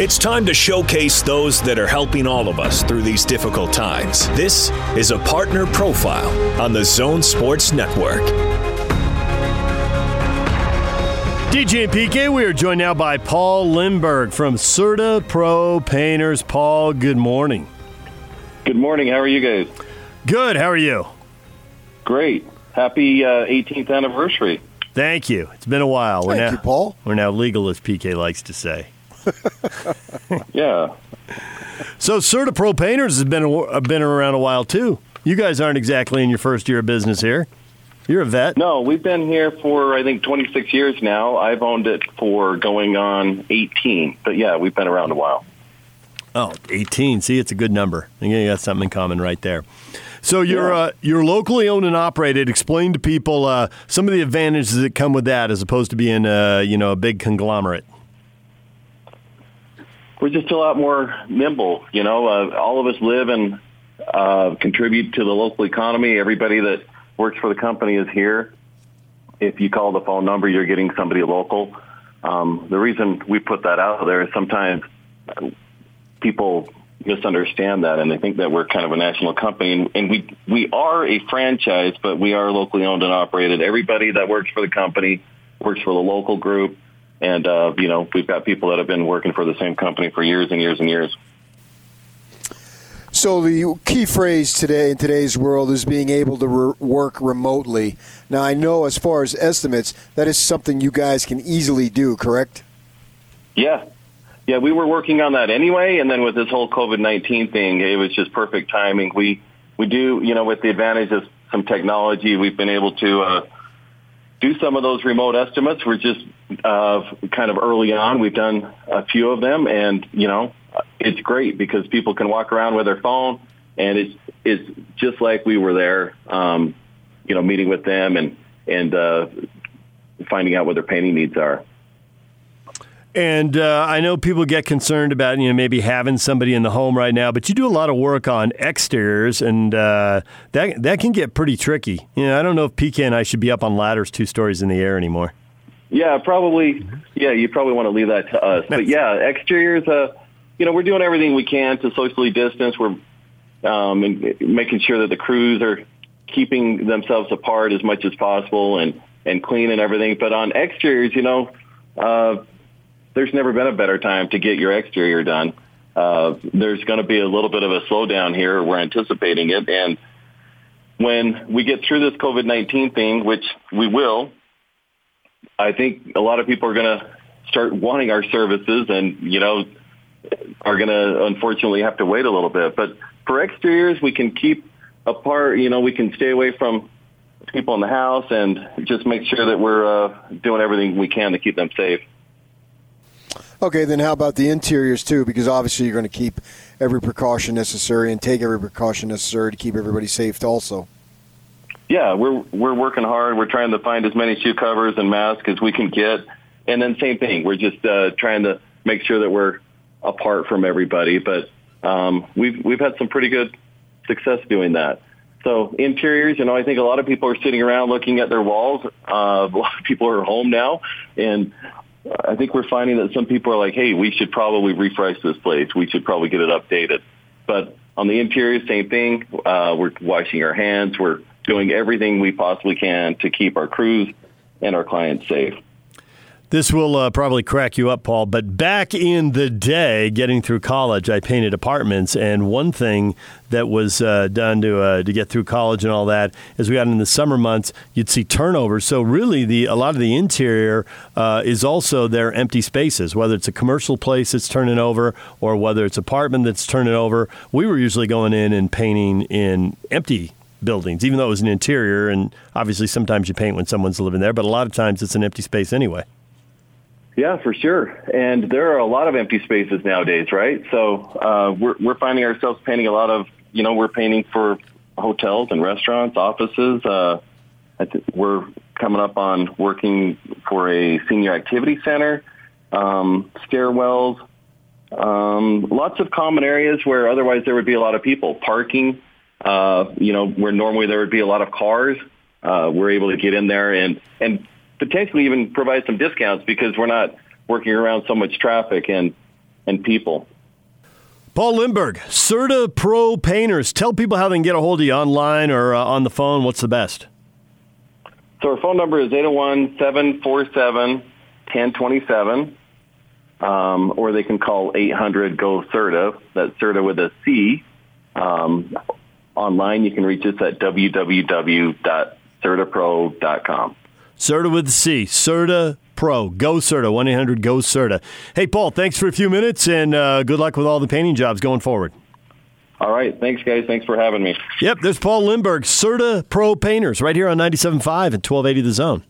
It's time to showcase those that are helping all of us through these difficult times. This is a partner profile on the Zone Sports Network. DJ and PK, we are joined now by Paul Lindberg from Certa Pro Painters. Paul, good morning. Good morning. How are you guys? Good. How are you? Great. Happy uh, 18th anniversary. Thank you. It's been a while. Thank we're now, you, Paul. We're now legal, as PK likes to say. yeah. So, Certa Pro Painters has been a, been around a while too. You guys aren't exactly in your first year of business here. You're a vet. No, we've been here for I think 26 years now. I've owned it for going on 18, but yeah, we've been around a while. Oh, 18. See, it's a good number. You got something in common right there. So you're yeah. uh, you're locally owned and operated. Explain to people uh, some of the advantages that come with that, as opposed to being uh, you know a big conglomerate. We're just a lot more nimble. You know, uh, all of us live and uh, contribute to the local economy. Everybody that works for the company is here. If you call the phone number, you're getting somebody local. Um, the reason we put that out there is sometimes people misunderstand that and they think that we're kind of a national company and, and we we are a franchise but we are locally owned and operated everybody that works for the company works for the local group and uh, you know we've got people that have been working for the same company for years and years and years so the key phrase today in today's world is being able to re- work remotely. Now I know as far as estimates, that is something you guys can easily do, correct? Yeah, yeah, we were working on that anyway, and then with this whole COVID nineteen thing, it was just perfect timing. We we do, you know, with the advantage of some technology, we've been able to uh, do some of those remote estimates. We're just uh, kind of early on. We've done a few of them, and you know, it's great because people can walk around with their phone, and it's it's just like we were there, um, you know, meeting with them and and uh, finding out what their painting needs are. And uh, I know people get concerned about you know maybe having somebody in the home right now, but you do a lot of work on exteriors, and uh, that that can get pretty tricky. You know, I don't know if PK and I should be up on ladders two stories in the air anymore. Yeah, probably. Yeah, you probably want to leave that to us. But yeah, exteriors. Uh, you know, we're doing everything we can to socially distance. We're um, and making sure that the crews are keeping themselves apart as much as possible and and clean and everything. But on exteriors, you know. Uh, there's never been a better time to get your exterior done. Uh, there's going to be a little bit of a slowdown here. We're anticipating it. And when we get through this COVID-19 thing, which we will, I think a lot of people are going to start wanting our services and, you know, are going to unfortunately have to wait a little bit. But for exteriors, we can keep apart, you know, we can stay away from people in the house and just make sure that we're uh, doing everything we can to keep them safe. Okay, then how about the interiors too? Because obviously you're going to keep every precaution necessary and take every precaution necessary to keep everybody safe. Also. Yeah, we're we're working hard. We're trying to find as many shoe covers and masks as we can get, and then same thing. We're just uh, trying to make sure that we're apart from everybody. But um, we've we've had some pretty good success doing that. So interiors, you know, I think a lot of people are sitting around looking at their walls. Uh, a lot of people are home now, and I think we're finding that some people are like, hey, we should probably refresh this place. We should probably get it updated. But on the interior, same thing. Uh, we're washing our hands. We're doing everything we possibly can to keep our crews and our clients safe. This will uh, probably crack you up, Paul, but back in the day, getting through college, I painted apartments, and one thing that was uh, done to uh, to get through college and all that is we got in the summer months, you'd see turnover. So really, the a lot of the interior uh, is also their empty spaces, whether it's a commercial place that's turning over or whether it's apartment that's turning over. We were usually going in and painting in empty buildings, even though it was an interior, and obviously sometimes you paint when someone's living there, but a lot of times it's an empty space anyway. Yeah, for sure. And there are a lot of empty spaces nowadays, right? So uh, we're we're finding ourselves painting a lot of, you know, we're painting for hotels and restaurants, offices. Uh, we're coming up on working for a senior activity center, um, stairwells, um, lots of common areas where otherwise there would be a lot of people. Parking, uh, you know, where normally there would be a lot of cars. Uh, we're able to get in there and and potentially even provide some discounts because we're not working around so much traffic and and people. Paul Lindberg, Certa Pro Painters. Tell people how they can get a hold of you online or uh, on the phone. What's the best? So our phone number is 801-747-1027. Um, or they can call 800 GO CERTA. That's CERTA with a C. Um, online, you can reach us at www.certapro.com. CERTA with a C. CERTA Pro. Go CERTA. 1 800 GO CERTA. Hey, Paul, thanks for a few minutes and uh, good luck with all the painting jobs going forward. All right. Thanks, guys. Thanks for having me. Yep, there's Paul Lindberg, CERTA Pro Painters, right here on 97.5 and 1280 The Zone.